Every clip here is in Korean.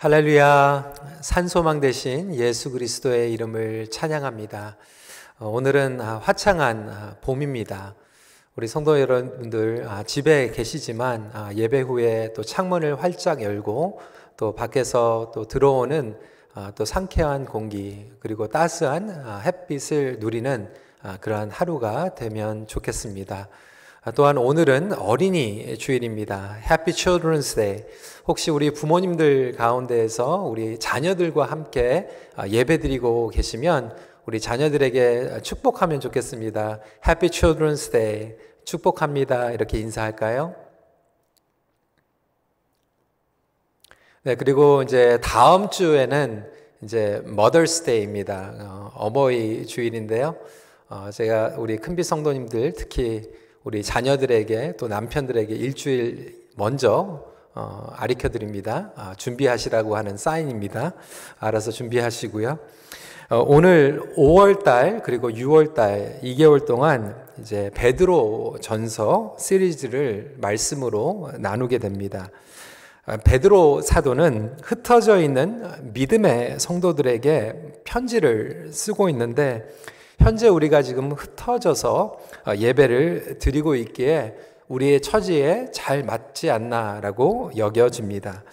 할렐루야 산소망 대신 예수 그리스도의 이름을 찬양합니다. 어, 오늘은 아, 화창한 아, 봄입니다. 우리 성도 여러분들 아, 집에 계시지만 예배 후에 또 창문을 활짝 열고 또 밖에서 또 들어오는 또 상쾌한 공기 그리고 따스한 햇빛을 누리는 그러한 하루가 되면 좋겠습니다. 또한 오늘은 어린이 주일입니다. Happy Children's Day. 혹시 우리 부모님들 가운데에서 우리 자녀들과 함께 예배드리고 계시면 우리 자녀들에게 축복하면 좋겠습니다. Happy Children's Day. 축복합니다. 이렇게 인사할까요? 네, 그리고 이제 다음 주에는 이제 Mother's Day입니다. 어, 어머니 주일인데요. 어, 제가 우리 큰비 성도님들 특히 우리 자녀들에게 또 남편들에게 일주일 먼저 어, 아리켜 드립니다. 아, 준비하시라고 하는 사인입니다. 알아서 준비하시고요. 어, 오늘 5월 달 그리고 6월 달 2개월 동안 이제 베드로 전서 시리즈를 말씀으로 나누게 됩니다. 아, 베드로 사도는 흩어져 있는 믿음의 성도들에게 편지를 쓰고 있는데 현재 우리가 지금 흩어져서 어, 예배를 드리고 있기에 우리의 처지에 잘 맞지 않나라고 여겨집니다.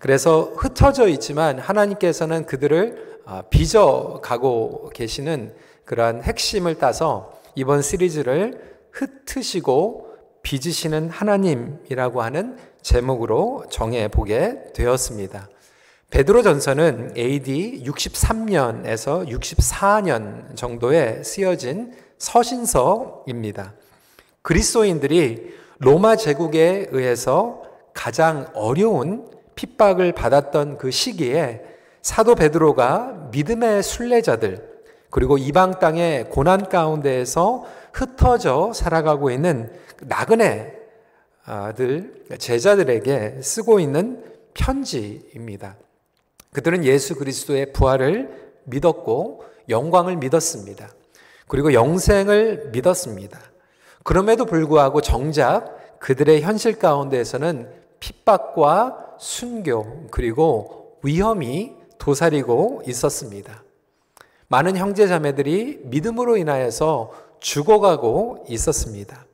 그래서 흩어져 있지만 하나님께서는 그들을 어, 빚어 가고 계시는 그러한 핵심을 따서 이번 시리즈를 흩으시고 빚으시는 하나님이라고 하는 제목으로 정해 보게 되었습니다. 베드로 전서는 AD 63년에서 64년 정도에 쓰여진 서신서입니다. 그리스도인들이 로마 제국에 의해서 가장 어려운 핍박을 받았던 그 시기에 사도 베드로가 믿음의 순례자들 그리고 이방 땅의 고난 가운데에서 흩어져 살아가고 있는 나그네들 제자들에게 쓰고 있는 편지입니다. 그들은 예수 그리스도의 부활을 믿었고 영광을 믿었습니다. 그리고 영생을 믿었습니다. 그럼에도 불구하고 정작 그들의 현실 가운데에서는 핍박과 순교 그리고 위험이 도사리고 있었습니다. 많은 형제 자매들이 믿음으로 인하여서 죽어가고 있었습니다.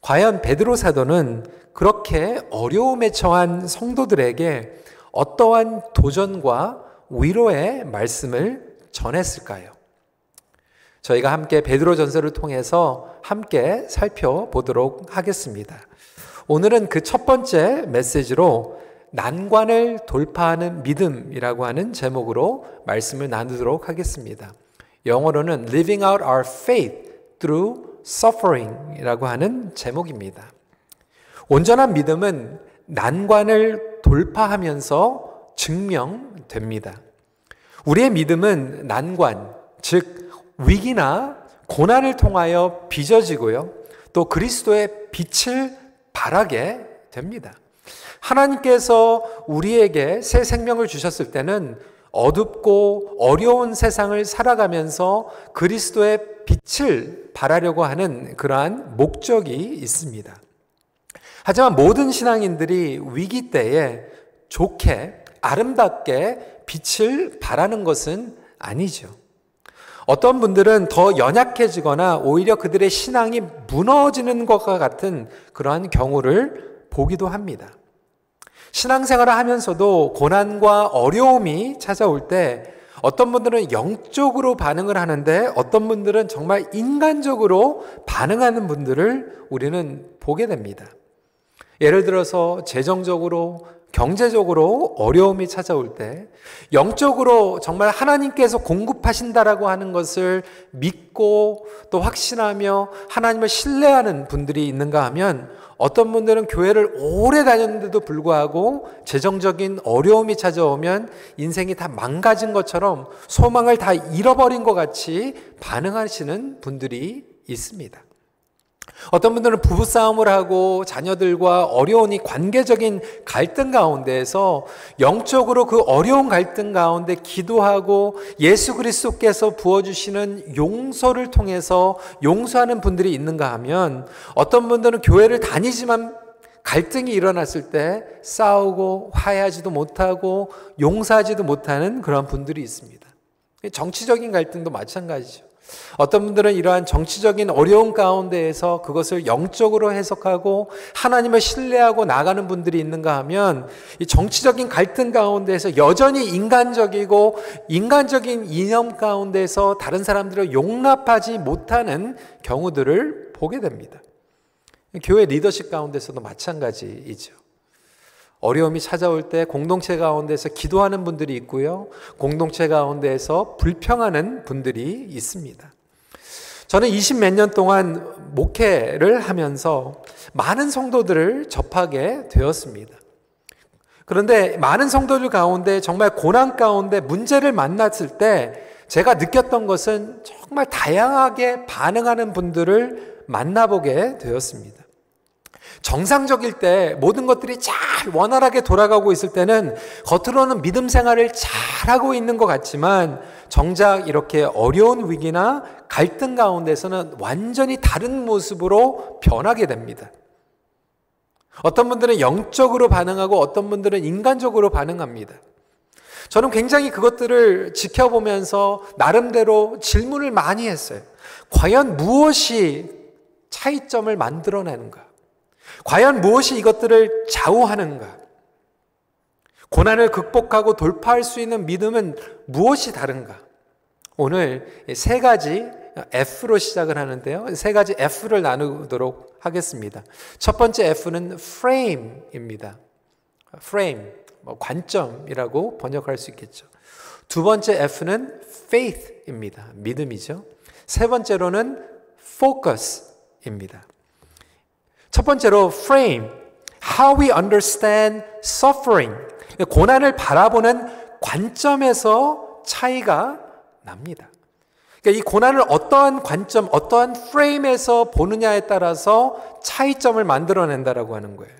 과연 베드로 사도는 그렇게 어려움에 처한 성도들에게 어떠한 도전과 위로의 말씀을 전했을까요? 저희가 함께 베드로 전서를 통해서 함께 살펴보도록 하겠습니다. 오늘은 그 첫 번째 메시지로 난관을 돌파하는 믿음이라고 하는 제목으로 말씀을 나누도록 하겠습니다. 영어로는 Living out our faith through suffering이라고 하는 제목입니다. 온전한 믿음은 난관을 돌파하면서 증명됩니다. 우리의 믿음은 난관, 즉 위기나 고난을 통하여 빚어지고요. 또 그리스도의 빛을 발하게 됩니다. 하나님께서 우리에게 새 생명을 주셨을 때는 어둡고 어려운 세상을 살아가면서 그리스도의 빛을 발하려고 하는 그러한 목적이 있습니다. 하지만 모든 신앙인들이 위기 때에 좋게 아름답게 빛을 발하는 것은 아니죠. 어떤 분들은 더 연약해지거나 오히려 그들의 신앙이 무너지는 것과 같은 그러한 경우를 보기도 합니다. 신앙생활을 하면서도 고난과 어려움이 찾아올 때 어떤 분들은 영적으로 반응을 하는데 어떤 분들은 정말 인간적으로 반응하는 분들을 우리는 보게 됩니다. 예를 들어서 재정적으로 경제적으로 어려움이 찾아올 때 영적으로 정말 하나님께서 공급하신다라고 하는 것을 믿고 또 확신하며 하나님을 신뢰하는 분들이 있는가 하면 어떤 분들은 교회를 오래 다녔는데도 불구하고 재정적인 어려움이 찾아오면 인생이 다 망가진 것처럼 소망을 다 잃어버린 것 같이 반응하시는 분들이 있습니다. 어떤 분들은 부부싸움을 하고 자녀들과 어려운 이 관계적인 갈등 가운데에서 영적으로 그 어려운 갈등 가운데 기도하고 예수 그리스도께서 부어주시는 용서를 통해서 용서하는 분들이 있는가 하면 어떤 분들은 교회를 다니지만 갈등이 일어났을 때 싸우고 화해하지도 못하고 용서하지도 못하는 그런 분들이 있습니다. 정치적인 갈등도 마찬가지죠. 어떤 분들은 이러한 정치적인 어려운 가운데에서 그것을 영적으로 해석하고 하나님을 신뢰하고 나가는 분들이 있는가 하면 이 정치적인 갈등 가운데에서 여전히 인간적이고 인간적인 이념 가운데서 다른 사람들을 용납하지 못하는 경우들을 보게 됩니다. 교회 리더십 가운데서도 마찬가지이죠. 어려움이 찾아올 때 공동체 가운데서 기도하는 분들이 있고요. 공동체 가운데서 불평하는 분들이 있습니다. 저는 20 몇 년 동안 목회를 하면서 많은 성도들을 접하게 되었습니다. 그런데 많은 성도들 가운데 정말 고난 가운데 문제를 만났을 때 제가 느꼈던 것은 정말 다양하게 반응하는 분들을 만나보게 되었습니다. 정상적일 때 모든 것들이 잘 원활하게 돌아가고 있을 때는 겉으로는 믿음 생활을 잘하고 있는 것 같지만 정작 이렇게 어려운 위기나 갈등 가운데서는 완전히 다른 모습으로 변하게 됩니다. 어떤 분들은 영적으로 반응하고 어떤 분들은 인간적으로 반응합니다. 저는 굉장히 그것들을 지켜보면서 나름대로 질문을 많이 했어요. 과연 무엇이 차이점을 만들어내는가? 과연 무엇이 이것들을 좌우하는가? 고난을 극복하고 돌파할 수 있는 믿음은 무엇이 다른가? 오늘 세 가지 F로 시작을 하는데요. 세 가지 F를 나누도록 하겠습니다. 첫 번째 F는 frame입니다. frame, 뭐 관점이라고 번역할 수 있겠죠. 두 번째 F는 faith입니다. 믿음이죠. 세 번째로는 focus입니다. 첫 번째로 frame, how we understand suffering. 고난을 바라보는 관점에서 차이가 납니다. 그러니까 이 고난을 어떠한 관점, 어떠한 프레임에서 보느냐에 따라서 차이점을 만들어낸다라고 하는 거예요.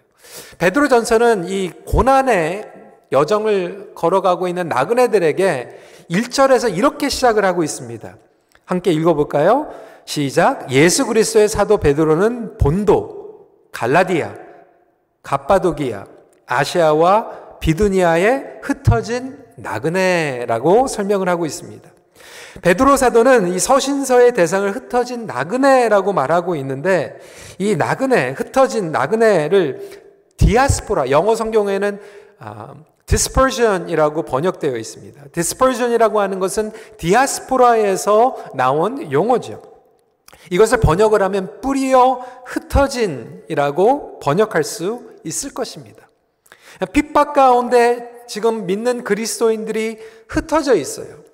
베드로전서는 이 고난의 여정을 걸어가고 있는 나그네들에게 1절에서 이렇게 시작을 하고 있습니다. 함께 읽어볼까요? 시작. 예수 그리스도의 사도 베드로는 본도, 갈라디아, 갑바도기아, 아시아와 비두니아에 흩어진 나그네라고 설명을 하고 있습니다. 베드로 사도는 이 서신서의 대상을 흩어진 나그네라고 말하고 있는데 이 나그네, 흩어진 나그네를 디아스포라, 영어 성경에는 아, dispersion이라고 번역되어 있습니다. dispersion이라고 하는 것은 디아스포라에서 나온 용어죠. 이것을 번역을 하면 뿌리어 흩어진이라고 번역할 수 있을 것입니다. 핍박 가운데 지금 믿는 그리스도인들이 흩어져 있어요.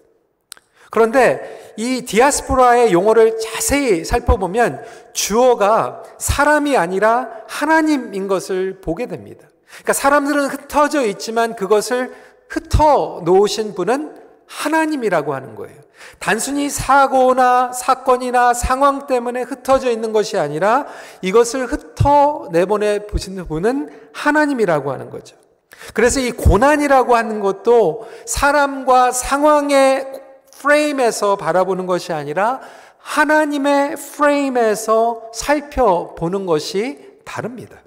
그런데 이 디아스포라의 용어를 자세히 살펴보면 주어가 사람이 아니라 하나님인 것을 보게 됩니다. 그러니까 사람들은 흩어져 있지만 그것을 흩어 놓으신 분은 하나님이라고 하는 거예요. 단순히 사고나 사건이나 상황 때문에 흩어져 있는 것이 아니라 이것을 흩어 내보내 보시는 분은 하나님이라고 하는 거죠. 그래서 이 고난이라고 하는 것도 사람과 상황의 프레임에서 바라보는 것이 아니라 하나님의 프레임에서 살펴보는 것이 다릅니다.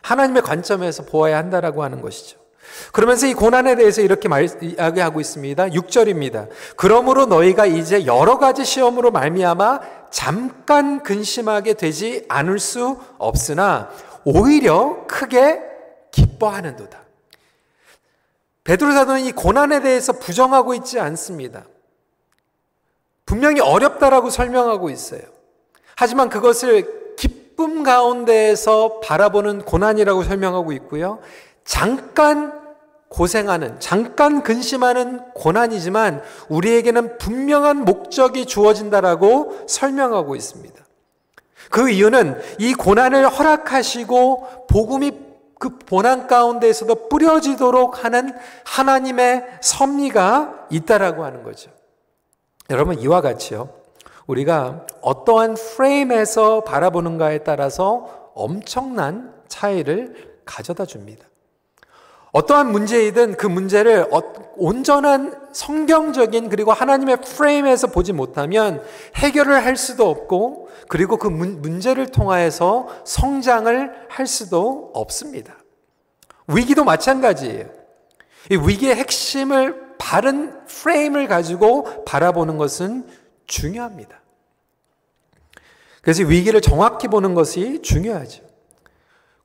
하나님의 관점에서 보아야 한다라고 하는 것이죠. 그러면서 이 고난에 대해서 이렇게 말, 이야기하고 있습니다. 6절입니다. 그러므로 너희가 이제 여러 가지 시험으로 말미암아 잠깐 근심하게 되지 않을 수 없으나 오히려 크게 기뻐하는도다. 베드로 사도는 이 고난에 대해서 부정하고 있지 않습니다. 분명히 어렵다라고 설명하고 있어요. 하지만 그것을 기쁨 가운데에서 바라보는 고난이라고 설명하고 있고요. 잠깐 고생하는, 잠깐 근심하는 고난이지만 우리에게는 분명한 목적이 주어진다라고 설명하고 있습니다. 그 이유는 이 고난을 허락하시고 복음이 그 고난 가운데에서도 뿌려지도록 하는 하나님의 섭리가 있다라고 하는 거죠. 여러분 이와 같이요. 우리가 어떠한 프레임에서 바라보는가에 따라서 엄청난 차이를 가져다 줍니다. 어떠한 문제이든 그 문제를 어, 온전한 성경적인 그리고 하나님의 프레임에서 보지 못하면 해결을 할 수도 없고 그리고 그 문 제를 통하여서 성장을 할 수도 없습니다. 위기도 마찬가지예요. 이 위기의 핵심을 바른 프레임을 가지고 바라보는 것은 중요합니다. 그래서 위기를 정확히 보는 것이 중요하죠.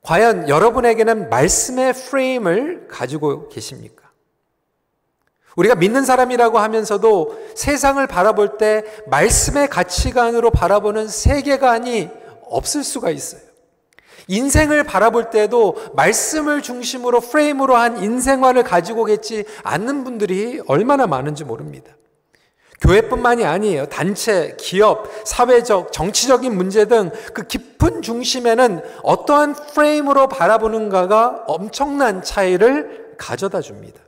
과연 여러분에게는 말씀의 프레임을 가지고 계십니까? 우리가 믿는 사람이라고 하면서도 세상을 바라볼 때 말씀의 가치관으로 바라보는 세계관이 없을 수가 있어요. 인생을 바라볼 때도 말씀을 중심으로 프레임으로 한 인생관을 가지고 계지 않는 분들이 얼마나 많은지 모릅니다. 교회뿐만이 아니에요. 단체, 기업, 사회적, 정치적인 문제 등 그 깊은 중심에는 어떠한 프레임으로 바라보는가가 엄청난 차이를 가져다 줍니다.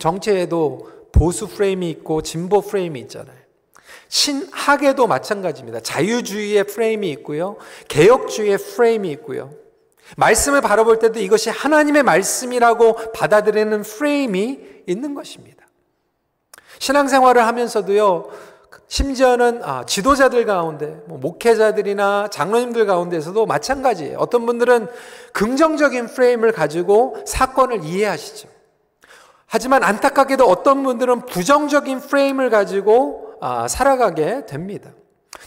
정치에도 보수 프레임이 있고 진보 프레임이 있잖아요. 신학에도 마찬가지입니다. 자유주의의 프레임이 있고요. 개혁주의의 프레임이 있고요. 말씀을 바라볼 때도 이것이 하나님의 말씀이라고 받아들이는 프레임이 있는 것입니다. 신앙생활을 하면서도요, 심지어는 아, 지도자들 가운데, 뭐 목회자들이나 장로님들 가운데서도 마찬가지예요. 어떤 분들은 긍정적인 프레임을 가지고 사건을 이해하시죠. 하지만 안타깝게도 어떤 분들은 부정적인 프레임을 가지고 아, 살아가게 됩니다.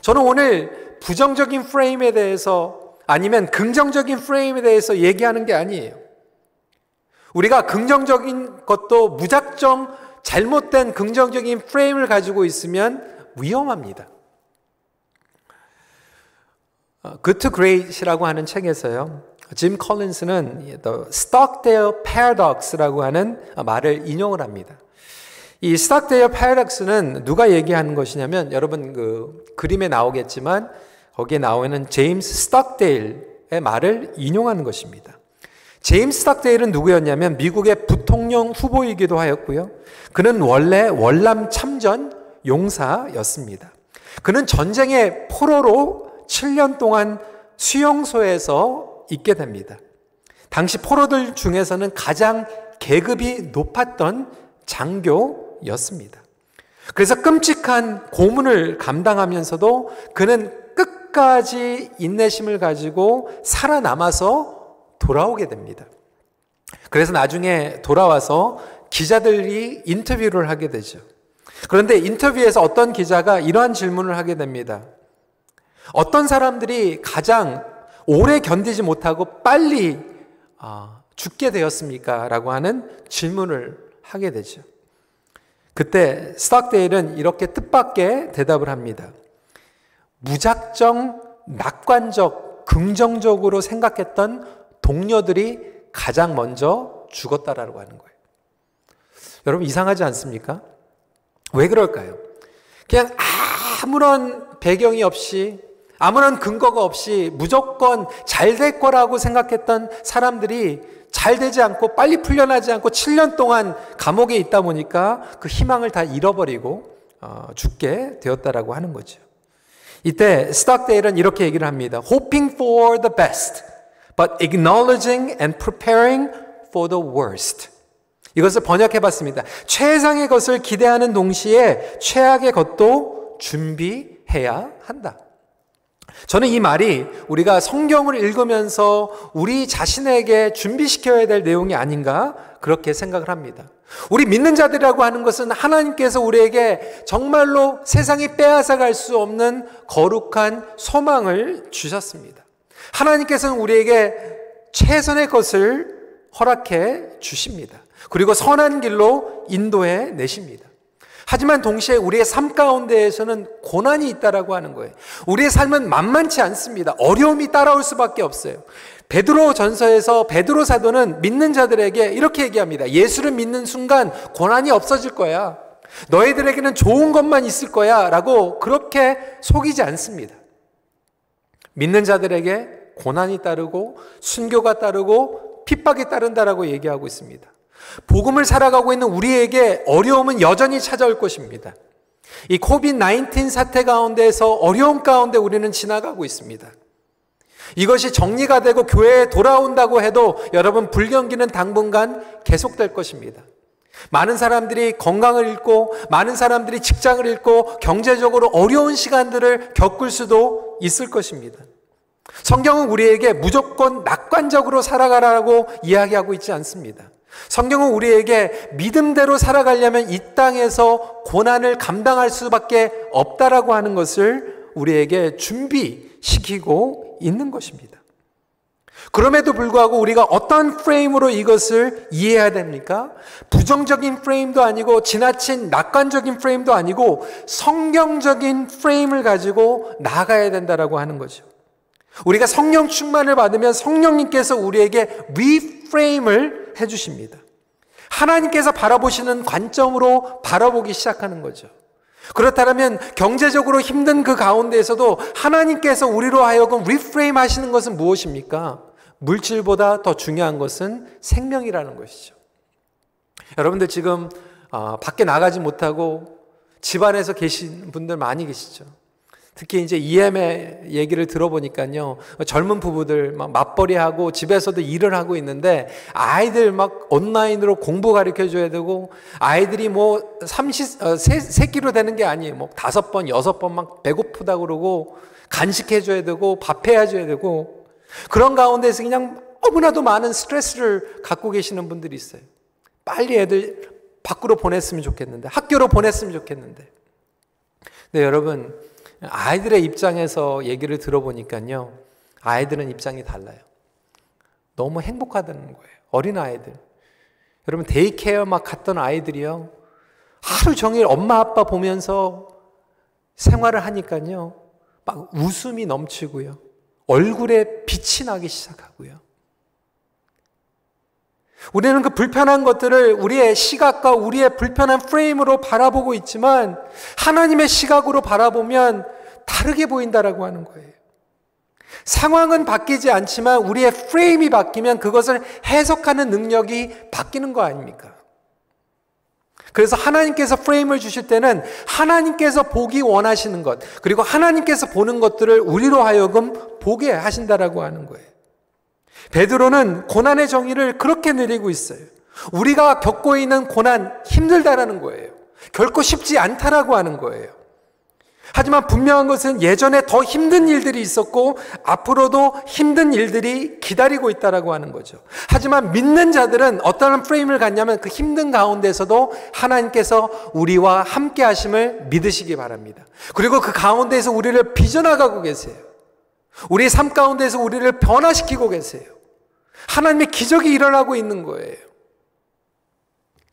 저는 오늘 부정적인 프레임에 대해서 아니면 긍정적인 프레임에 대해서 얘기하는 게 아니에요. 우리가 긍정적인 것도 무작정 잘못된 긍정적인 프레임을 가지고 있으면 위험합니다. Good to Great이라고 하는 책에서요. 짐 컬린스는 The Stockdale Paradox라고 하는 말을 인용을 합니다. 이 스탁데어 파라독스는 누가 얘기하는 것이냐면 여러분 그 그림에 나오겠지만 거기에 나오는 제임스 스탁데일의 말을 인용하는 것입니다. 제임스 스탁데일은 누구였냐면 미국의 부 통령 후보이기도 하였고요. 그는 원래 월남 참전 용사였습니다. 그는 전쟁의 포로로 7년 동안 수용소에서 있게 됩니다. 당시 포로들 중에서는 가장 계급이 높았던 장교였습니다. 그래서 끔찍한 고문을 감당하면서도 그는 끝까지 인내심을 가지고 살아남아서 돌아오게 됩니다. 그래서 나중에 돌아와서 기자들이 인터뷰를 하게 되죠. 그런데 인터뷰에서 어떤 기자가 이러한 질문을 하게 됩니다. 어떤 사람들이 가장 오래 견디지 못하고 빨리 아, 죽게 되었습니까? 라고 하는 질문을 하게 되죠. 그때 스탁데일은 이렇게 뜻밖의 대답을 합니다. 무작정 낙관적, 긍정적으로 생각했던 동료들이 가장 먼저 죽었다라고 하는 거예요. 여러분 이상하지 않습니까? 왜 그럴까요? 그냥 아무런 배경이 없이 아무런 근거가 없이 무조건 잘 될 거라고 생각했던 사람들이 잘 되지 않고 빨리 풀려나지 않고 7년 동안 감옥에 있다 보니까 그 희망을 다 잃어버리고 어, 죽게 되었다라고 하는 거죠. 이때 스탁데일은 이렇게 얘기를 합니다. Hoping for the best, but acknowledging and preparing for the worst. 이것을 번역해 봤습니다. 최상의 것을 기대하는 동시에 최악의 것도 준비해야 한다. 저는 이 말이 우리가 성경을 읽으면서 우리 자신에게 준비시켜야 될 내용이 아닌가 그렇게 생각을 합니다. 우리 믿는 자들이라고 하는 것은 하나님께서 우리에게 정말로 세상이 빼앗아 갈 수 없는 거룩한 소망을 주셨습니다. 하나님께서는 우리에게 최선의 것을 허락해 주십니다. 그리고 선한 길로 인도해 내십니다. 하지만 동시에 우리의 삶 가운데에서는 고난이 있다라고 하는 거예요. 우리의 삶은 만만치 않습니다. 어려움이 따라올 수밖에 없어요. 베드로 전서에서 베드로 사도는 믿는 자들에게 이렇게 얘기합니다. 예수를 믿는 순간 고난이 없어질 거야. 너희들에게는 좋은 것만 있을 거야. 라고 그렇게 속이지 않습니다. 믿는 자들에게 고난이 따르고 순교가 따르고 핍박이 따른다라고 얘기하고 있습니다. 복음을 살아가고 있는 우리에게 어려움은 여전히 찾아올 것입니다. 이 코비드 19 사태 가운데서 어려움 가운데 우리는 지나가고 있습니다. 이것이 정리가 되고 교회에 돌아온다고 해도 여러분 불경기는 당분간 계속될 것입니다. 많은 사람들이 건강을 잃고 많은 사람들이 직장을 잃고 경제적으로 어려운 시간들을 겪을 수도 있을 것입니다. 성경은 우리에게 무조건 낙관적으로 살아가라고 이야기하고 있지 않습니다. 성경은 우리에게 믿음대로 살아가려면 이 땅에서 고난을 감당할 수밖에 없다라고 하는 것을 우리에게 준비시키고 있는 것입니다. 그럼에도 불구하고 우리가 어떤 프레임으로 이것을 이해해야 됩니까? 부정적인 프레임도 아니고 지나친 낙관적인 프레임도 아니고 성경적인 프레임을 가지고 나가야 된다라고 하는 거죠. 우리가 성령 충만을 받으면 성령님께서 우리에게 리프레임을 해 주십니다. 하나님께서 바라보시는 관점으로 바라보기 시작하는 거죠. 그렇다면 경제적으로 힘든 그 가운데에서도 하나님께서 우리로 하여금 reframe 하시는 것은 무엇입니까? 물질보다 더 중요한 것은 생명이라는 것이죠. 여러분들 지금 아, 밖에 나가지 못하고 집안에서 계신 분들 많이 계시죠. 특히 이제 EM의 얘기를 들어보니까요. 젊은 부부들 막 맞벌이하고 집에서도 일을 하고 있는데 아이들 막 온라인으로 공부 가르쳐 줘야 되고 아이들이 뭐 삼시, 어, 세, 세 끼로 되는 게 아니에요. 뭐 다섯 번, 여섯 번 막 배고프다 그러고 간식해 줘야 되고 밥해야 줘야 되고 그런 가운데서 그냥 너무나도 많은 스트레스를 갖고 계시는 분들이 있어요. 빨리 애들 밖으로 보냈으면 좋겠는데 학교로 보냈으면 좋겠는데. 네, 여러분 아이들의 입장에서 얘기를 들어보니까요. 아이들은 입장이 달라요. 너무 행복하다는 거예요. 어린 아이들. 여러분 daycare 막 갔던 아이들이요. 하루 종일 엄마 아빠 보면서 생활을 하니까요. 막 웃음이 넘치고요. 얼굴에 빛이 나기 시작하고요. 우리는 그 불편한 것들을 우리의 시각과 우리의 불편한 프레임으로 바라보고 있지만 하나님의 시각으로 바라보면 다르게 보인다라고 하는 거예요. 상황은 바뀌지 않지만 우리의 프레임이 바뀌면 그것을 해석하는 능력이 바뀌는 거 아닙니까? 그래서 하나님께서 프레임을 주실 때는 하나님께서 보기 원하시는 것, 그리고 하나님께서 보는 것들을 우리로 하여금 보게 하신다라고 하는 거예요. 베드로는 고난의 정의를 그렇게 내리고 있어요. 우리가 겪고 있는 고난 힘들다라는 거예요. 결코 쉽지 않다라고 하는 거예요. 하지만 분명한 것은 예전에 더 힘든 일들이 있었고 앞으로도 힘든 일들이 기다리고 있다라고 하는 거죠. 하지만 믿는 자들은 어떤 프레임을 갖냐면 그 힘든 가운데서도 하나님께서 우리와 함께 하심을 믿으시기 바랍니다. 그리고 그 가운데에서 우리를 빚어나가고 계세요. 우리 삶 가운데서 우리를 변화시키고 계세요. 하나님의 기적이 일어나고 있는 거예요.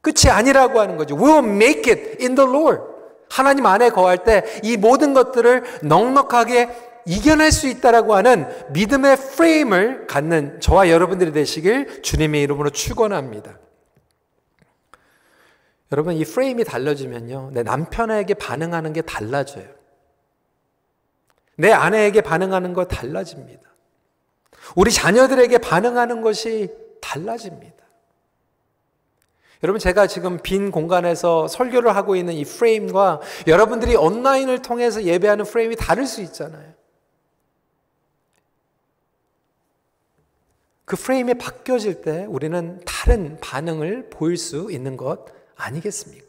끝이 아니라고 하는 거죠. We will make it in the Lord. 하나님 안에 거할 때 이 모든 것들을 넉넉하게 이겨낼 수 있다라고 하는 믿음의 프레임을 갖는 저와 여러분들이 되시길 주님의 이름으로 축원합니다. 여러분 이 프레임이 달라지면요. 내 남편에게 반응하는 게 달라져요. 내 아내에게 반응하는 거 달라집니다. 우리 자녀들에게 반응하는 것이 달라집니다. 여러분, 제가 지금 빈 공간에서 설교를 하고 있는 이 프레임과 여러분들이 온라인을 통해서 예배하는 프레임이 다를 수 있잖아요. 그 프레임이 바뀌어질 때 우리는 다른 반응을 보일 수 있는 것 아니겠습니까?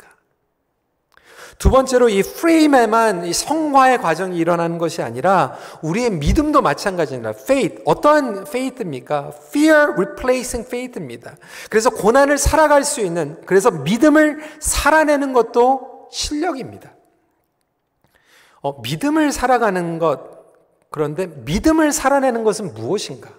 두 번째로 이 프레임에만 이 성화의 과정이 일어나는 것이 아니라 우리의 믿음도 마찬가지입니다. faith. 어떠한 faith입니까? fear replacing faith입니다. 그래서 고난을 살아갈 수 있는, 그래서 믿음을 살아내는 것도 실력입니다. 어, 믿음을 살아가는 것, 그런데 믿음을 살아내는 것은 무엇인가?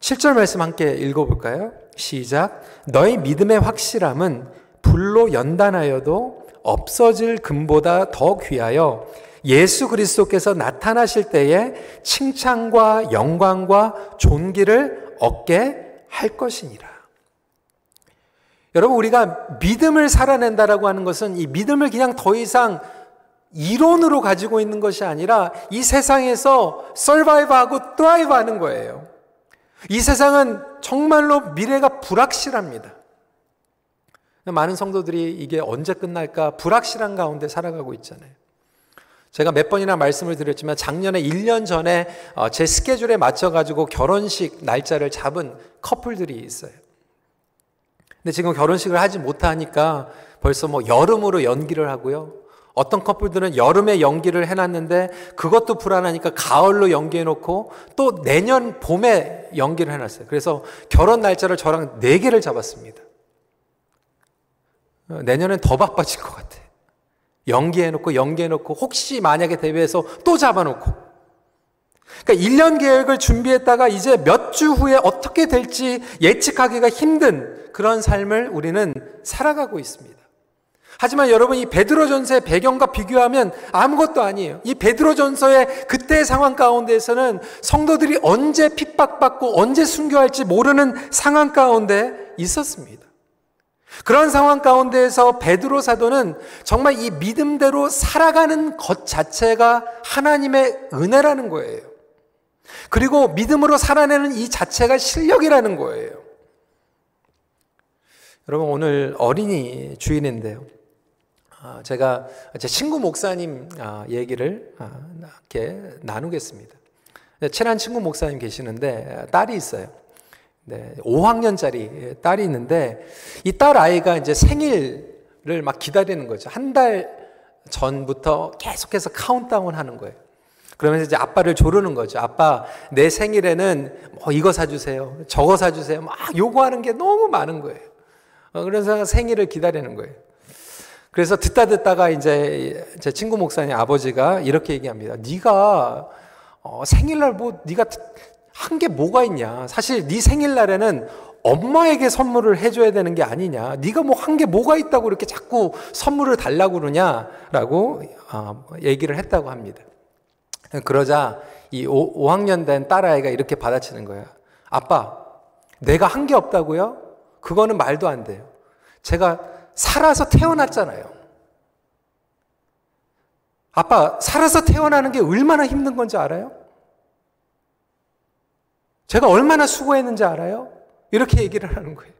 7절 말씀 함께 읽어볼까요? 시작. 너희 믿음의 확실함은 불로 연단하여도 없어질 금보다 더 귀하여 예수 그리스도께서 나타나실 때에 칭찬과 영광과 존귀를 얻게 할 것이니라. 여러분 우리가 믿음을 살아낸다라고 하는 것은 이 믿음을 그냥 더 이상 이론으로 가지고 있는 것이 아니라 이 세상에서 survive하고 thrive 하는 거예요. 이 세상은 정말로 미래가 불확실합니다. 많은 성도들이 이게 언제 끝날까 불확실한 가운데 살아가고 있잖아요. 제가 몇 번이나 말씀을 드렸지만 작년에 1년 전에 어, 제 스케줄에 맞춰가지고 결혼식 날짜를 잡은 커플들이 있어요. 근데 지금 결혼식을 하지 못하니까 벌써 뭐 여름으로 연기를 하고요. 어떤 커플들은 여름에 연기를 해놨는데 그것도 불안하니까 가을로 연기해놓고 또 내년 봄에 연기를 해놨어요. 그래서 결혼 날짜를 저랑 4개를 잡았습니다. 어, 내년엔 더 바빠질 것 같아요. 연기해놓고 연기해놓고 혹시 만약에 대회에서 또 잡아놓고 그러니까 1년 계획을 준비했다가 이제 몇 주 후에 어떻게 될지 예측하기가 힘든 그런 삶을 우리는 살아가고 있습니다. 하지만 여러분 이 베드로전서의 배경과 비교하면 아무것도 아니에요. 이 베드로전서의 그때의 상황 가운데에서는 성도들이 언제 핍박받고 언제 순교할지 모르는 상황 가운데 있었습니다. 그런 상황 가운데에서 베드로 사도는 정말 이 믿음대로 살아가는 것 자체가 하나님의 은혜라는 거예요. 그리고 믿음으로 살아내는 이 자체가 실력이라는 거예요. 여러분 오늘 어린이 주일인데요. 아, 제가 제 친구 목사님 아, 얘기를 아, 이렇게 나누겠습니다. 친한 친구 목사님 계시는데 딸이 있어요. 네, 5학년짜리 딸이 있는데 이 딸 아이가 이제 생일을 막 기다리는 거죠. 한 달 전부터 계속해서 카운트다운 하는 거예요. 그러면서 이제 아빠를 조르는 거죠. 아빠, 내 생일에는 뭐 이거 사주세요. 저거 사주세요. 막 요구하는 게 너무 많은 거예요. 어, 그래서 생일을 기다리는 거예요. 그래서 듣다 듣다가 이제 제 친구 목사님 아버지가 이렇게 얘기합니다. 네가 어, 생일날 뭐 네가 한 게 뭐가 있냐? 사실 네 생일날에는 엄마에게 선물을 해줘야 되는 게 아니냐? 네가 뭐 한 게 뭐가 있다고 이렇게 자꾸 선물을 달라고 그러냐라고 어, 얘기를 했다고 합니다. 그러자 이 5, 학년된 딸아이가 이렇게 받아치는 거예요. 아빠, 내가 한 게 없다고요? 그거는 말도 안 돼요. 제가 살아서 태어났잖아요. 아빠, 살아서 태어나는 게 얼마나 힘든 건지 알아요? 제가 얼마나 수고했는지 알아요? 이렇게 얘기를 하는 거예요.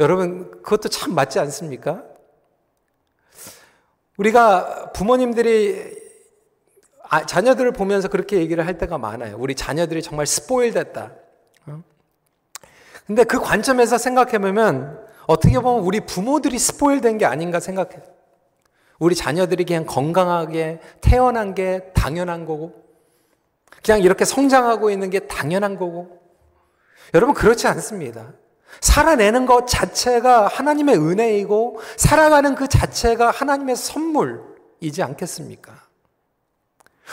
여러분, 그것도 참 맞지 않습니까? 우리가 부모님들이 아, 자녀들을 보면서 그렇게 얘기를 할 때가 많아요. 우리 자녀들이 정말 스포일 됐다. 어? 근데 그 관점에서 생각해보면 어떻게 보면 우리 부모들이 스포일 된 게 아닌가 생각해요. 우리 자녀들이 그냥 건강하게 태어난 게 당연한 거고, 그냥 이렇게 성장하고 있는 게 당연한 거고, 여러분 그렇지 않습니다. 살아내는 것 자체가 하나님의 은혜이고, 살아가는 그 자체가 하나님의 선물이지 않겠습니까?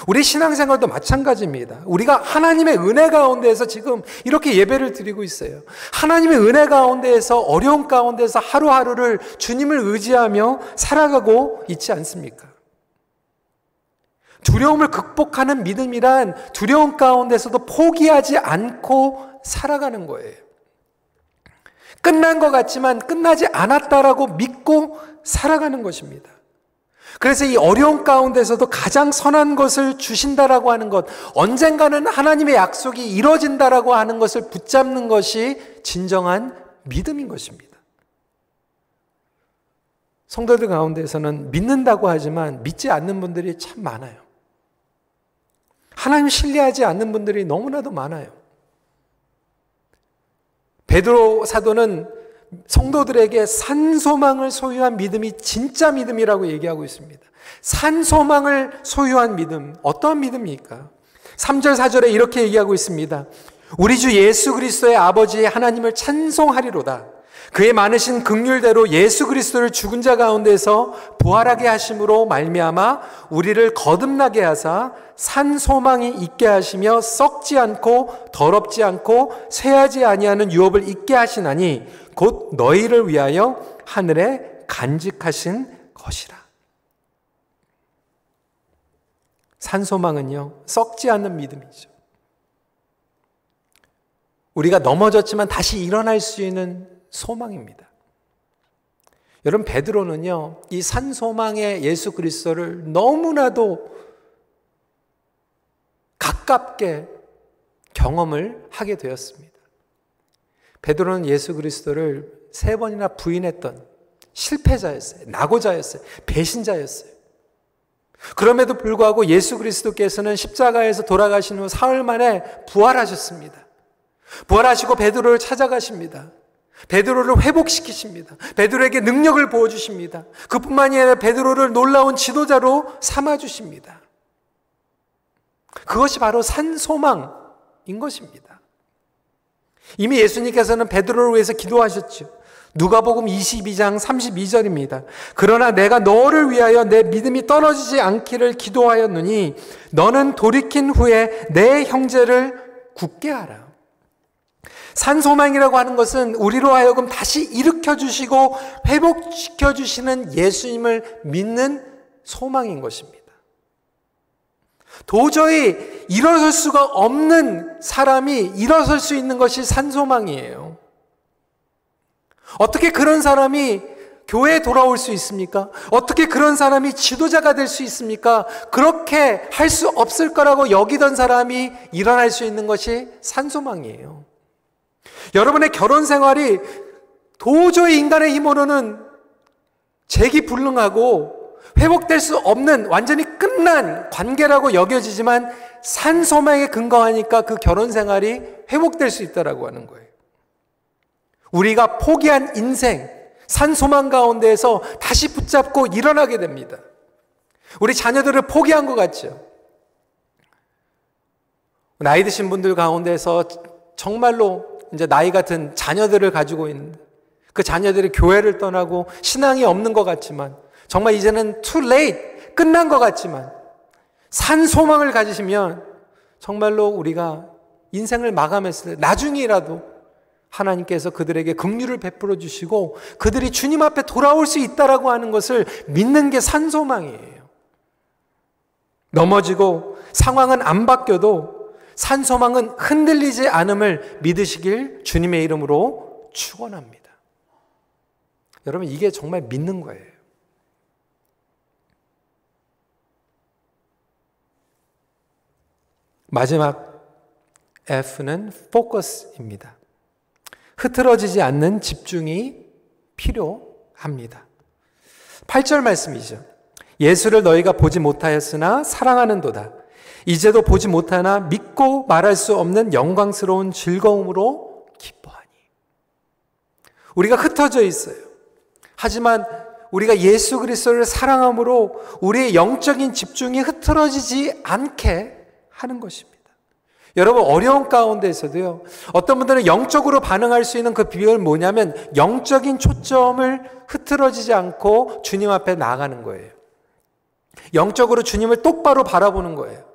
우리 신앙생활도 마찬가지입니다. 우리가 하나님의 은혜 가운데에서 지금 이렇게 예배를 드리고 있어요. 하나님의 은혜 가운데에서 어려운 가운데서 하루하루를 주님을 의지하며 살아가고 있지 않습니까? 두려움을 극복하는 믿음이란 두려움 가운데서도 포기하지 않고 살아가는 거예요. 끝난 것 같지만 끝나지 않았다라고 믿고 살아가는 것입니다. 그래서 이 어려운 가운데서도 가장 선한 것을 주신다라고 하는 것, 언젠가는 하나님의 약속이 이루어진다라고 하는 것을 붙잡는 것이 진정한 믿음인 것입니다. 성도들 가운데서는 믿는다고 하지만 믿지 않는 분들이 참 많아요. 하나님 신뢰하지 않는 분들이 너무나도 많아요. 베드로 사도는 성도들에게 산소망을 소유한 믿음이 진짜 믿음이라고 얘기하고 있습니다. 산소망을 소유한 믿음, 어떠한 믿음입니까? 3절, 4절에 이렇게 얘기하고 있습니다. 우리 주 예수 그리스도의 아버지 하나님을 찬송하리로다. 그의 많으신 극률대로 예수 그리스도를 죽은 자 가운데서 부활하게 하심으로 말미암아 우리를 거듭나게 하사 산 소망이 있게 하시며 썩지 않고 더럽지 않고 쇠하지 아니하는 유업을 있게 하시나니 곧 너희를 위하여 하늘에 간직하신 것이라. 산 소망은요, 썩지 않는 믿음이죠. 우리가 넘어졌지만 다시 일어날 수 있는 소망입니다. 여러분, 베드로는요, 이 산소망의 예수 그리스도를 너무나도 가깝게 경험을 하게 되었습니다. 베드로는 예수 그리스도를 세 번이나 부인했던 실패자였어요. 낙오자였어요. 배신자였어요. 그럼에도 불구하고 예수 그리스도께서는 십자가에서 돌아가신 후 사흘 만에 부활하셨습니다. 부활하시고 베드로를 찾아가십니다. 베드로를 회복시키십니다. 베드로에게 능력을 부어 주십니다. 그뿐만이 아니라 베드로를 놀라운 지도자로 삼아 주십니다. 그것이 바로 산소망인 것입니다. 이미 예수님께서는 베드로를 위해서 기도하셨죠. 누가복음 22장 32절입니다. 그러나 내가 너를 위하여 내 믿음이 떨어지지 않기를 기도하였느니 너는 돌이킨 후에 내 형제를 굳게 하라. 산소망이라고 하는 것은 우리로 하여금 다시 일으켜 주시고 회복시켜 주시는 예수님을 믿는 소망인 것입니다. 도저히 일어설 수가 없는 사람이 일어설 수 있는 것이 산소망이에요. 어떻게 그런 사람이 교회에 돌아올 수 있습니까? 어떻게 그런 사람이 지도자가 될 수 있습니까? 그렇게 할 수 없을 거라고 여기던 사람이 일어날 수 있는 것이 산소망이에요. 여러분의 결혼 생활이 도저히 인간의 힘으로는 재기 불능하고 회복될 수 없는 완전히 끝난 관계라고 여겨지지만 산소망에 근거하니까 그 결혼 생활이 회복될 수 있다라고 하는 거예요. 우리가 포기한 인생, 산소망 가운데에서 다시 붙잡고 일어나게 됩니다. 우리 자녀들을 포기한 것 같죠? 나이 드신 분들 가운데서 정말로 이제 나이 같은 자녀들을 가지고 있는데 그 자녀들이 교회를 떠나고 신앙이 없는 것 같지만 정말 이제는 too late 끝난 것 같지만 산 소망을 가지시면 정말로 우리가 인생을 마감했을 때 나중이라도 하나님께서 그들에게 긍휼을 베풀어 주시고 그들이 주님 앞에 돌아올 수 있다라고 하는 것을 믿는 게 산소망이에요. 넘어지고 상황은 안 바뀌어도 산소망은 흔들리지 않음을 믿으시길 주님의 이름으로 축원합니다. 여러분 이게 정말 믿는 거예요. 마지막 F는 포커스입니다. 흐트러지지 않는 집중이 필요합니다. 8절 말씀이죠. 예수를 너희가 보지 못하였으나 사랑하는도다. 이제도 보지 못하나 믿고 말할 수 없는 영광스러운 즐거움으로 기뻐하니. 우리가 흩어져 있어요. 하지만 우리가 예수 그리스도를 사랑함으로 우리의 영적인 집중이 흐트러지지 않게 하는 것입니다. 여러분 어려운 가운데서도요. 어떤 분들은 영적으로 반응할 수 있는 그 비결은 뭐냐면 영적인 초점을 흐트러지지 않고 주님 앞에 나가는 거예요. 영적으로 주님을 똑바로 바라보는 거예요.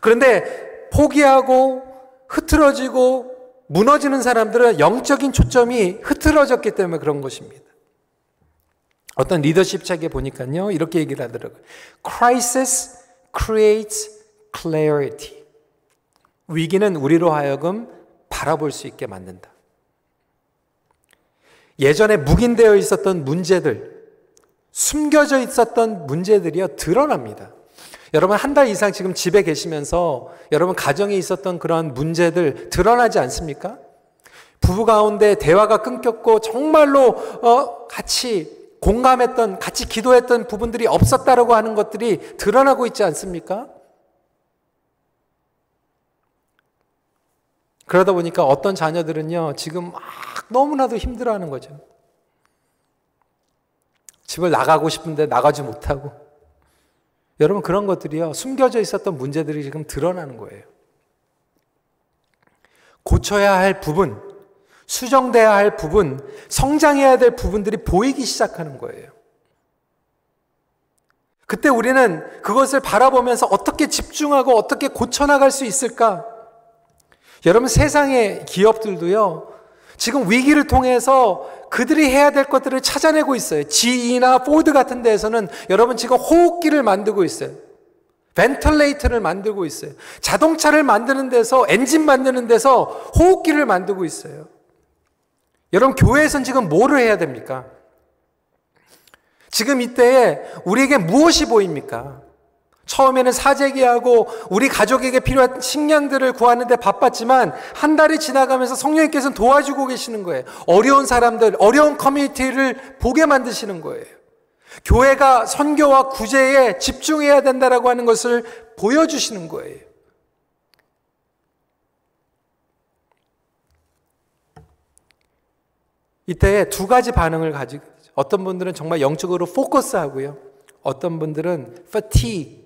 그런데 포기하고 흐트러지고 무너지는 사람들은 영적인 초점이 흐트러졌기 때문에 그런 것입니다. 어떤 리더십 책에 보니까요. 이렇게 얘기를 하더라고요. Crisis creates clarity. 위기는 우리로 하여금 바라볼 수 있게 만든다. 예전에 묵인되어 있었던 문제들, 숨겨져 있었던 문제들이요, 드러납니다. 여러분, 한 달 이상 지금 집에 계시면서 여러분 가정에 있었던 그런 문제들 드러나지 않습니까? 부부 가운데 대화가 끊겼고 정말로 어, 같이 공감했던, 같이 기도했던 부분들이 없었다라고 하는 것들이 드러나고 있지 않습니까? 그러다 보니까 어떤 자녀들은요, 지금 막 너무나도 힘들어 하는 거죠. 집을 나가고 싶은데 나가지 못하고. 여러분, 그런 것들이요, 숨겨져 있었던 문제들이 지금 드러나는 거예요. 고쳐야 할 부분, 수정돼야 할 부분, 성장해야 될 부분들이 보이기 시작하는 거예요. 그때 우리는 그것을 바라보면서 어떻게 집중하고 어떻게 고쳐나갈 수 있을까? 여러분 세상의 기업들도요. 지금 위기를 통해서 그들이 해야 될 것들을 찾아내고 있어요. GE나 포드 같은 데에서는 여러분 지금 호흡기를 만들고 있어요. ventilator를 만들고 있어요. 자동차를 만드는 데서 엔진 만드는 데서 호흡기를 만들고 있어요. 여러분 교회에선 지금 뭐를 해야 됩니까? 지금 이때에 우리에게 무엇이 보입니까? 처음에는 사재기하고 우리 가족에게 필요한 식량들을 구하는데 바빴지만 한 달이 지나가면서 성령님께서는 도와주고 계시는 거예요. 어려운 사람들, 어려운 커뮤니티를 보게 만드시는 거예요. 교회가 선교와 구제에 집중해야 된다라고 하는 것을 보여주시는 거예요. 이때 두 가지 반응을 가지고 어떤 분들은 정말 영적으로 포커스하고요. 어떤 분들은 fatigue,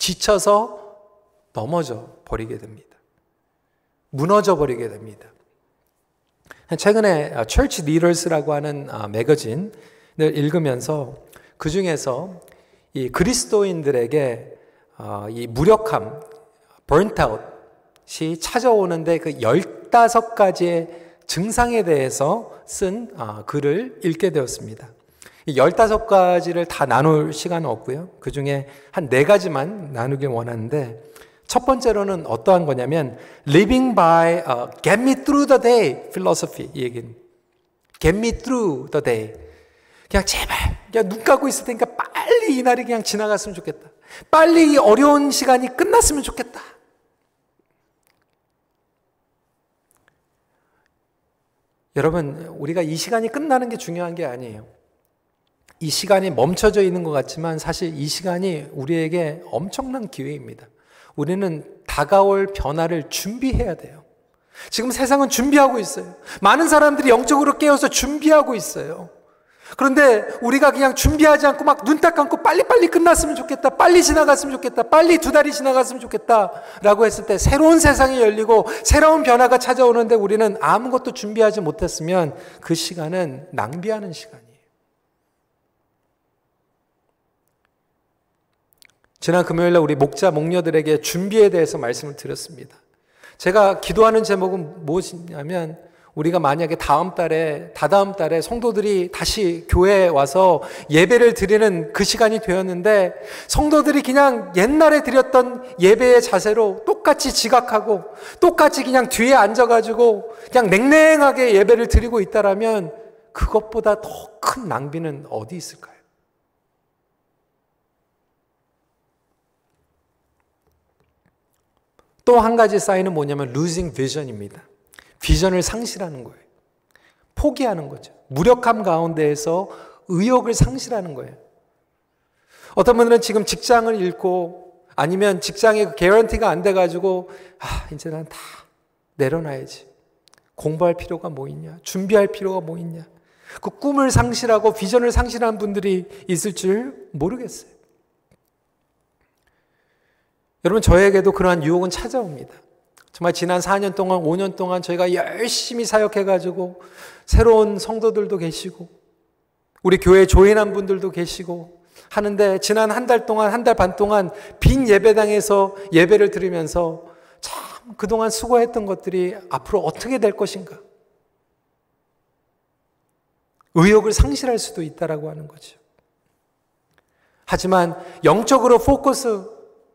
지쳐서 넘어져 버리게 됩니다. 무너져 버리게 됩니다. 최근에 Church Leaders라고 하는 아, 매거진을 읽으면서 그 중에서 이 그리스도인들에게 어, 이 무력함, burntout이 찾아오는데 그 15가지의 증상에 대해서 쓴 아, 글을 읽게 되었습니다. 이 15가지를 다 나눌 시간은 없고요. 그 중에 한 네 가지만 나누길 원하는데 첫 번째로는 어떠한 거냐면 living by uh, get me through the day philosophy 이 얘기는 get me through the day 그냥 제발 그냥 눈 감고 있을 테니까 빨리 이 날이 그냥 지나갔으면 좋겠다. 빨리 이 어려운 시간이 끝났으면 좋겠다. 여러분, 우리가 이 시간이 끝나는 게 중요한 게 아니에요. 이 시간이 멈춰져 있는 것 같지만 사실 이 시간이 우리에게 엄청난 기회입니다. 우리는 다가올 변화를 준비해야 돼요. 지금 세상은 준비하고 있어요. 많은 사람들이 영적으로 깨어서 준비하고 있어요. 그런데 우리가 그냥 준비하지 않고 막 눈 딱 감고 빨리빨리 끝났으면 좋겠다. 빨리 지나갔으면 좋겠다. 빨리 두 달이 지나갔으면 좋겠다. 라고 했을 때 새로운 세상이 열리고 새로운 변화가 찾아오는데 우리는 아무것도 준비하지 못했으면 그 시간은 낭비하는 시간이에요. 지난 금요일 날 우리 목자, 목녀들에게 준비에 대해서 말씀을 드렸습니다. 제가 기도하는 제목은 무엇이냐면 우리가 만약에 다음 달에, 다다음 달에 성도들이 다시 교회에 와서 예배를 드리는 그 시간이 되었는데 성도들이 그냥 옛날에 드렸던 예배의 자세로 똑같이 지각하고 똑같이 그냥 뒤에 앉아 가지고 그냥 냉랭하게 예배를 드리고 있다라면 그것보다 더 큰 낭비는 어디 있을까요? 또 한 가지 사인은 뭐냐면 losing vision입니다. 비전을 상실하는 거예요. 포기하는 거죠. 무력함 가운데에서 의욕을 상실하는 거예요. 어떤 분들은 지금 직장을 잃고 아니면 직장에 개런티가 안 돼가지고 아 이제 난 다 내려놔야지. 공부할 필요가 뭐 있냐? 준비할 필요가 뭐 있냐? 그 꿈을 상실하고 비전을 상실한 분들이 있을 줄 모르겠어요. 여러분 저에게도 그러한 유혹은 찾아옵니다. 정말 지난 4년 동안, 5년 동안 저희가 열심히 사역해가지고 새로운 성도들도 계시고 우리 교회 조인한 분들도 계시고 하는데 지난 한 달 동안, 한 달 반 동안 빈 예배당에서 예배를 드리면서 참 그동안 수고했던 것들이 앞으로 어떻게 될 것인가? 의욕을 상실할 수도 있다라고 하는 거죠. 하지만 영적으로 포커스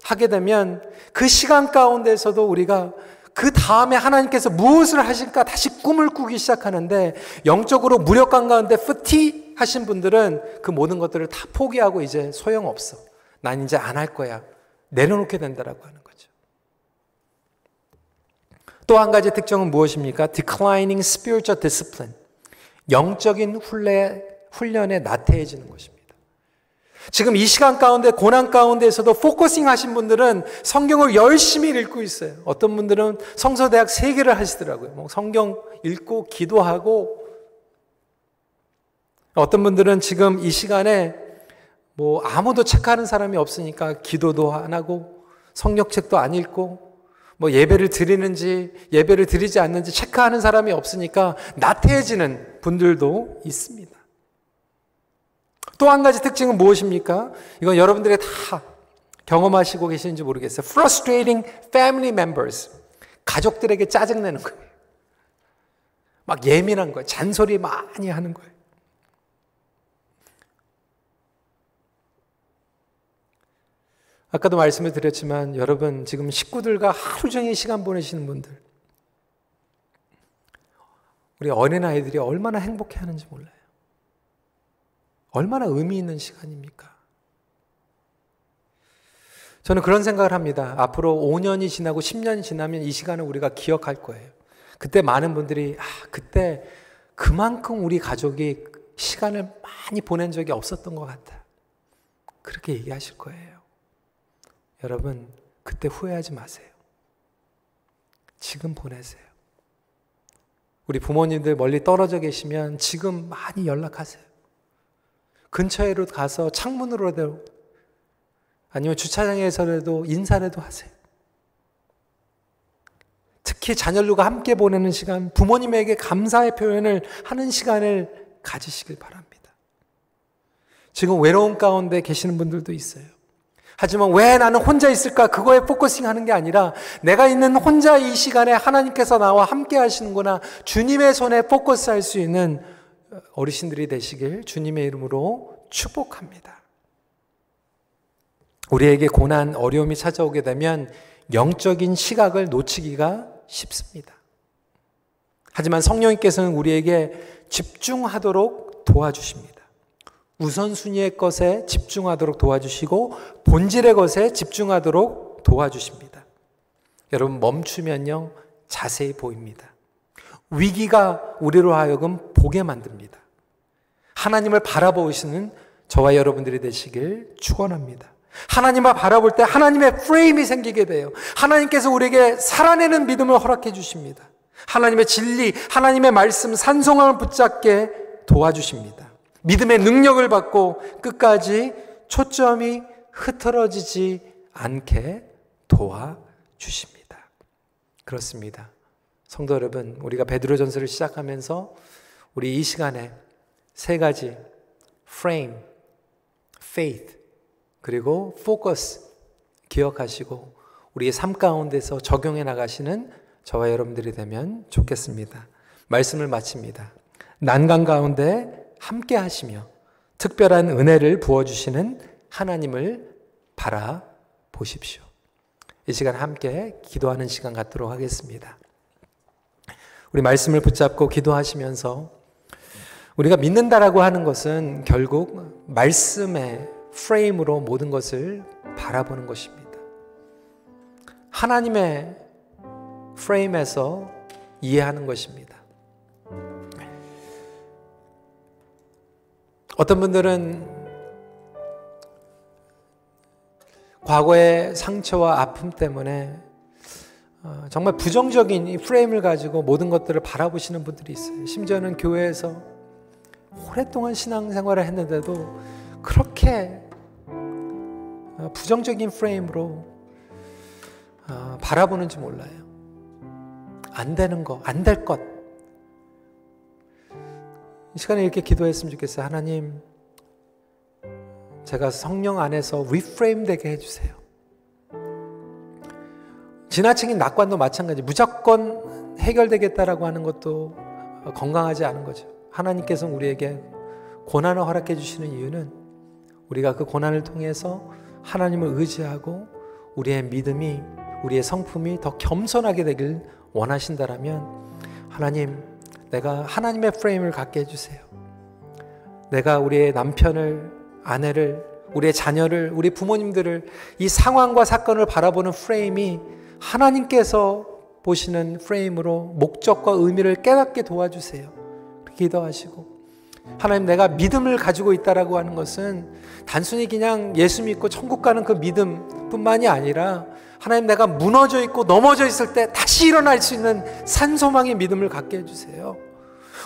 하게 되면 그 시간 가운데서도 우리가 그 다음에 하나님께서 무엇을 하실까 다시 꿈을 꾸기 시작하는데 영적으로 무력감 가운데 프티 하신 분들은 그 모든 것들을 다 포기하고 이제 소용없어. 난 이제 안 할 거야. 내려놓게 된다라고 하는 거죠. 또 한 가지 특징은 무엇입니까? declining spiritual discipline. 영적인 훈련, 훈련에 나태해지는 것입니다. 지금 이 시간 가운데 고난 가운데에서도 focusing 하신 분들은 성경을 열심히 읽고 있어요. 어떤 분들은 성서대학 세 개를 하시더라고요. 뭐 성경 읽고 기도하고 어떤 분들은 지금 이 시간에 뭐 아무도 체크하는 사람이 없으니까 기도도 안 하고 성경책도 안 읽고 뭐 예배를 드리는지 예배를 드리지 않는지 체크하는 사람이 없으니까 나태해지는 분들도 있습니다. 또 한 가지 특징은 무엇입니까? 이건 여러분들이 다 경험하시고 계시는지 모르겠어요. frustrating family members. 가족들에게 짜증내는 거예요. 막 예민한 거예요. 잔소리 많이 하는 거예요. 아까도 말씀을 드렸지만 여러분 지금 식구들과 하루 종일 시간 보내시는 분들 우리 어린아이들이 얼마나 행복해 하는지 몰라요. 얼마나 의미 있는 시간입니까? 저는 그런 생각을 합니다. 앞으로 5년이 지나고 10년이 지나면 이 시간을 우리가 기억할 거예요. 그때 많은 분들이, 아, 그때 그만큼 우리 가족이 시간을 많이 보낸 적이 없었던 것 같다. 그렇게 얘기하실 거예요. 여러분, 그때 후회하지 마세요. 지금 보내세요. 우리 부모님들 멀리 떨어져 계시면 지금 많이 연락하세요. 근처에로 가서 창문으로도 아니면 주차장에서라도 인사라도 하세요. 특히 자녀들과 함께 보내는 시간, 부모님에게 감사의 표현을 하는 시간을 가지시길 바랍니다. 지금 외로운 가운데 계시는 분들도 있어요. 하지만 왜 나는 혼자 있을까? 그거에 focusing 하는 게 아니라 내가 있는 혼자 이 시간에 하나님께서 나와 함께 하시는구나. 주님의 손에 포커스 할 수 있는 어르신들이 되시길 주님의 이름으로 축복합니다. 우리에게 고난, 어려움이 찾아오게 되면 영적인 시각을 놓치기가 쉽습니다. 하지만 성령님께서는 우리에게 집중하도록 도와주십니다. 우선순위의 것에 집중하도록 도와주시고 본질의 것에 집중하도록 도와주십니다. 여러분 멈추면요 자세히 보입니다. 위기가 우리로 하여금 보게 만듭니다. 하나님을 바라보시는 저와 여러분들이 되시길 축원합니다. 하나님을 바라볼 때 하나님의 프레임이 생기게 돼요. 하나님께서 우리에게 살아내는 믿음을 허락해 주십니다. 하나님의 진리, 하나님의 말씀, 산성함을 붙잡게 도와주십니다. 믿음의 능력을 받고 끝까지 초점이 흐트러지지 않게 도와주십니다. 그렇습니다. 성도 여러분, 우리가 베드로전서를 시작하면서 우리 이 시간에 세 가지 frame, faith, 그리고 focus 기억하시고 우리의 삶 가운데서 적용해 나가시는 저와 여러분들이 되면 좋겠습니다. 말씀을 마칩니다. 난간 가운데 함께 하시며 특별한 은혜를 부어 주시는 하나님을 바라보십시오. 이 시간 함께 기도하는 시간 갖도록 하겠습니다. 우리 말씀을 붙잡고 기도하시면서 우리가 믿는다라고 하는 것은 결국 말씀의 프레임으로 모든 것을 바라보는 것입니다. 하나님의 프레임에서 이해하는 것입니다. 어떤 분들은 과거의 상처와 아픔 때문에 어, 정말 부정적인 이 프레임을 가지고 모든 것들을 바라보시는 분들이 있어요. 심지어는 교회에서 오랫동안 신앙생활을 했는데도 그렇게 어, 부정적인 프레임으로 어, 바라보는지 몰라요. 안 되는 거, 안 될 것. 이 시간에 이렇게 기도했으면 좋겠어요. 하나님, 제가 성령 안에서 reframe 되게 해주세요. 지나치긴 낙관도 마찬가지. 무조건 해결되겠다라고 하는 것도 건강하지 않은 거죠. 하나님께서 우리에게 고난을 허락해 주시는 이유는 우리가 그 고난을 통해서 하나님을 의지하고 우리의 믿음이 우리의 성품이 더 겸손하게 되길 원하신다라면 하나님 내가 하나님의 프레임을 갖게 해주세요. 내가 우리의 남편을, 아내를, 우리의 자녀를, 우리 부모님들을 이 상황과 사건을 바라보는 프레임이 하나님께서 보시는 프레임으로 목적과 의미를 깨닫게 도와주세요. 기도하시고. 하나님 내가 믿음을 가지고 있다라고 하는 것은 단순히 그냥 예수 믿고 천국 가는 그 믿음뿐만이 아니라 하나님 내가 무너져 있고 넘어져 있을 때 다시 일어날 수 있는 산소망의 믿음을 갖게 해주세요.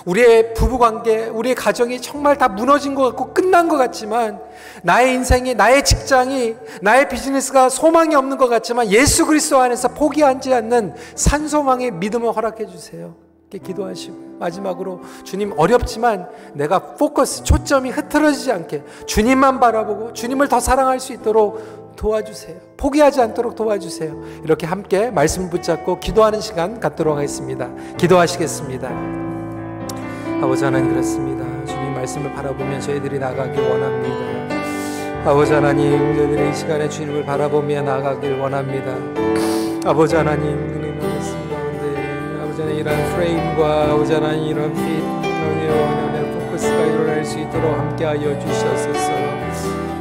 우리의 부부관계, 우리의 가정이 정말 다 무너진 것 같고 끝난 것 같지만 나의 인생이, 나의 직장이, 나의 비즈니스가 소망이 없는 것 같지만 예수 그리스도 안에서 포기하지 않는 산소망의 믿음을 허락해 주세요. 기도하시고 마지막으로 주님 어렵지만 내가 포커스, 초점이 흐트러지지 않게 주님만 바라보고 주님을 더 사랑할 수 있도록 도와주세요. 포기하지 않도록 도와주세요. 이렇게 함께 말씀 붙잡고 기도하는 시간 갖도록 하겠습니다. 기도하시겠습니다. 아버지 하나님 그렇습니다. 주님 말씀을 바라보면 저희들이 나가길 원합니다. 아버지 하나님 저희들이 이 시간에 주님을 바라보며 나가길 원합니다. 아버지 하나님 그는 그렇습니다. 아버지 하나님 이런 프레임과 아버지 하나님 이런 빛, 포커스가 일어날 수 있도록 함께하여 주시옵소서.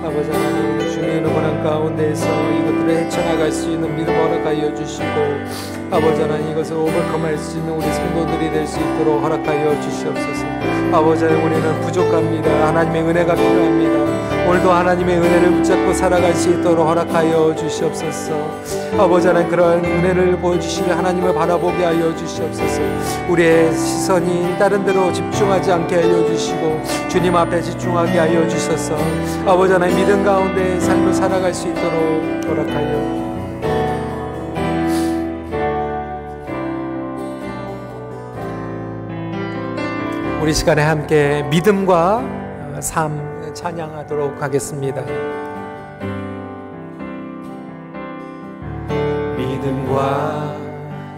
아버지 하나님 주님의 고난 가운데에서 이것들을 헤쳐나갈 수 있는 믿음 허락하여 주시고 아버지 하나님 이것을 오버컴할 수 있는 우리 성도들이 될 수 있도록 허락하여 주시옵소서. 아버지 하나님 우리는 부족합니다. 하나님의 은혜가 필요합니다. 오늘도 하나님의 은혜를 붙잡고 살아갈 수 있도록 허락하여 주시옵소서. 아버지 하나님 그런 은혜를 보여주시며 하나님을 바라보게 하여 주시옵소서. 우리의 시선이 다른 데로 집중하지 않게 하여 주시고 주님 앞에 집중하게 하여 주셔서. 아버지 하나님 믿음 가운데 삶을 살아갈 수 있도록 허락하여 우리 시간에 함께 믿음과 삶 찬양하도록 하겠습니다. 믿음과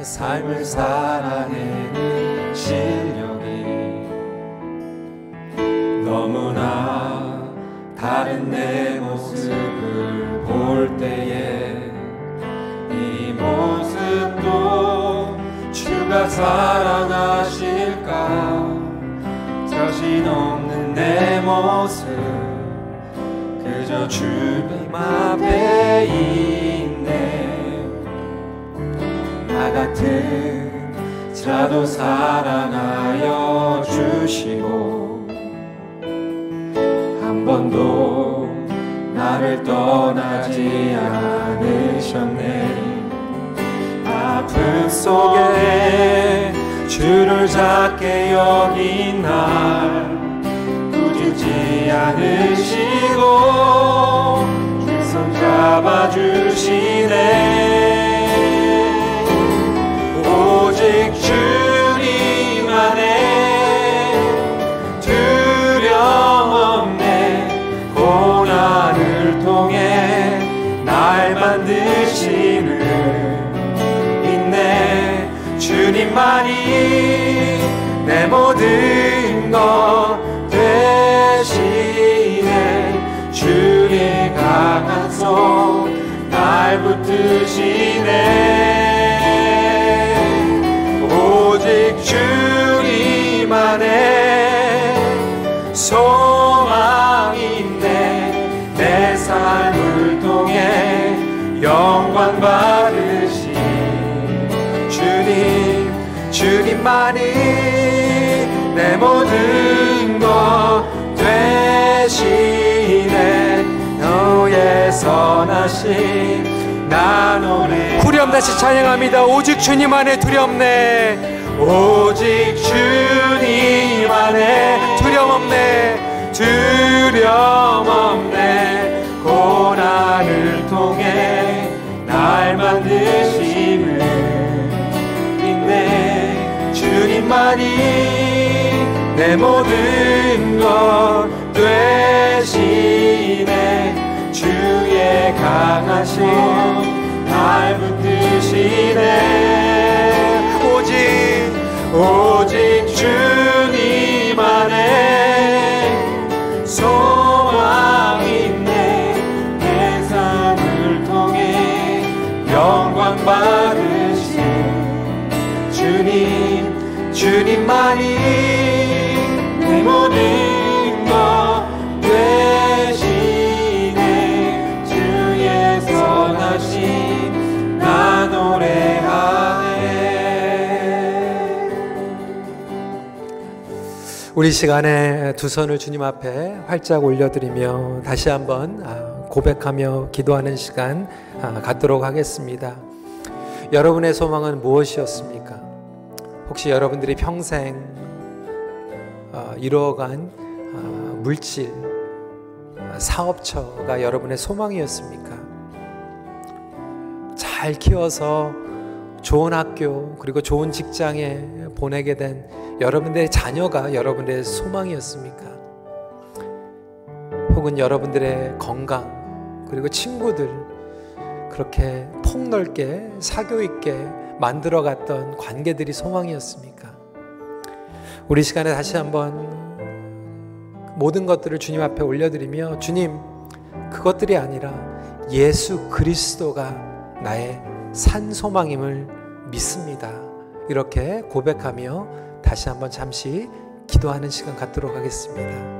삶을 살아내는 실력이 너무나 다른 내 모습을 볼 때에 이 모습도 주가 사랑하실까 자신 없는 내 모습. 그저 주님 앞에 있네. 나 같은 자도 사랑하여 주시고 한 번도 나를 떠나지 않으셨네. 아픔 속에 주를 작게 여긴 날 꾸짖지 않으시고 주손 잡아주시네 주님만이 내 모든 것 되시네 주의 강한 손날 붙드시네 주님만이 내 모든 것 되시네. 너의 선하심 나 노래 후렴 다시 찬양합니다. 오직 주님 안에 두렵네. 오직 주님 안에 두려움 없네. 두려움 주님만이 내 모든 것 되시네. 주의 강하신 날 붙드시네. 오직 오직 주님 안에 소망 있네 내 삶을 통해 영광 받 주님 주님만이 내 모든 것 되시네 주의 선하심 나 노래하네 우리 시간에 두 손을 주님 앞에 활짝 올려드리며 다시 한번 아, 고백하며 기도하는 시간 아, 갖도록 하겠습니다. 여러분의 소망은 무엇이었습니까? 혹시 여러분들이 평생 어, 이루어간 어, 물질, 어, 사업처가 여러분의 소망이었습니까? 잘 키워서 좋은 학교 그리고 좋은 직장에 보내게 된 여러분들의 자녀가 여러분의 소망이었습니까? 혹은 여러분들의 건강 그리고 친구들 그렇게 폭넓게 사교 있게 만들어 갔던 관계들이 소망이었습니까? 우리 시간에 다시 한번 모든 것들을 주님 앞에 올려드리며 주님 그것들이 아니라 예수 그리스도가 나의 산 소망임을 믿습니다. 이렇게 고백하며 다시 한번 잠시 기도하는 시간 갖도록 하겠습니다.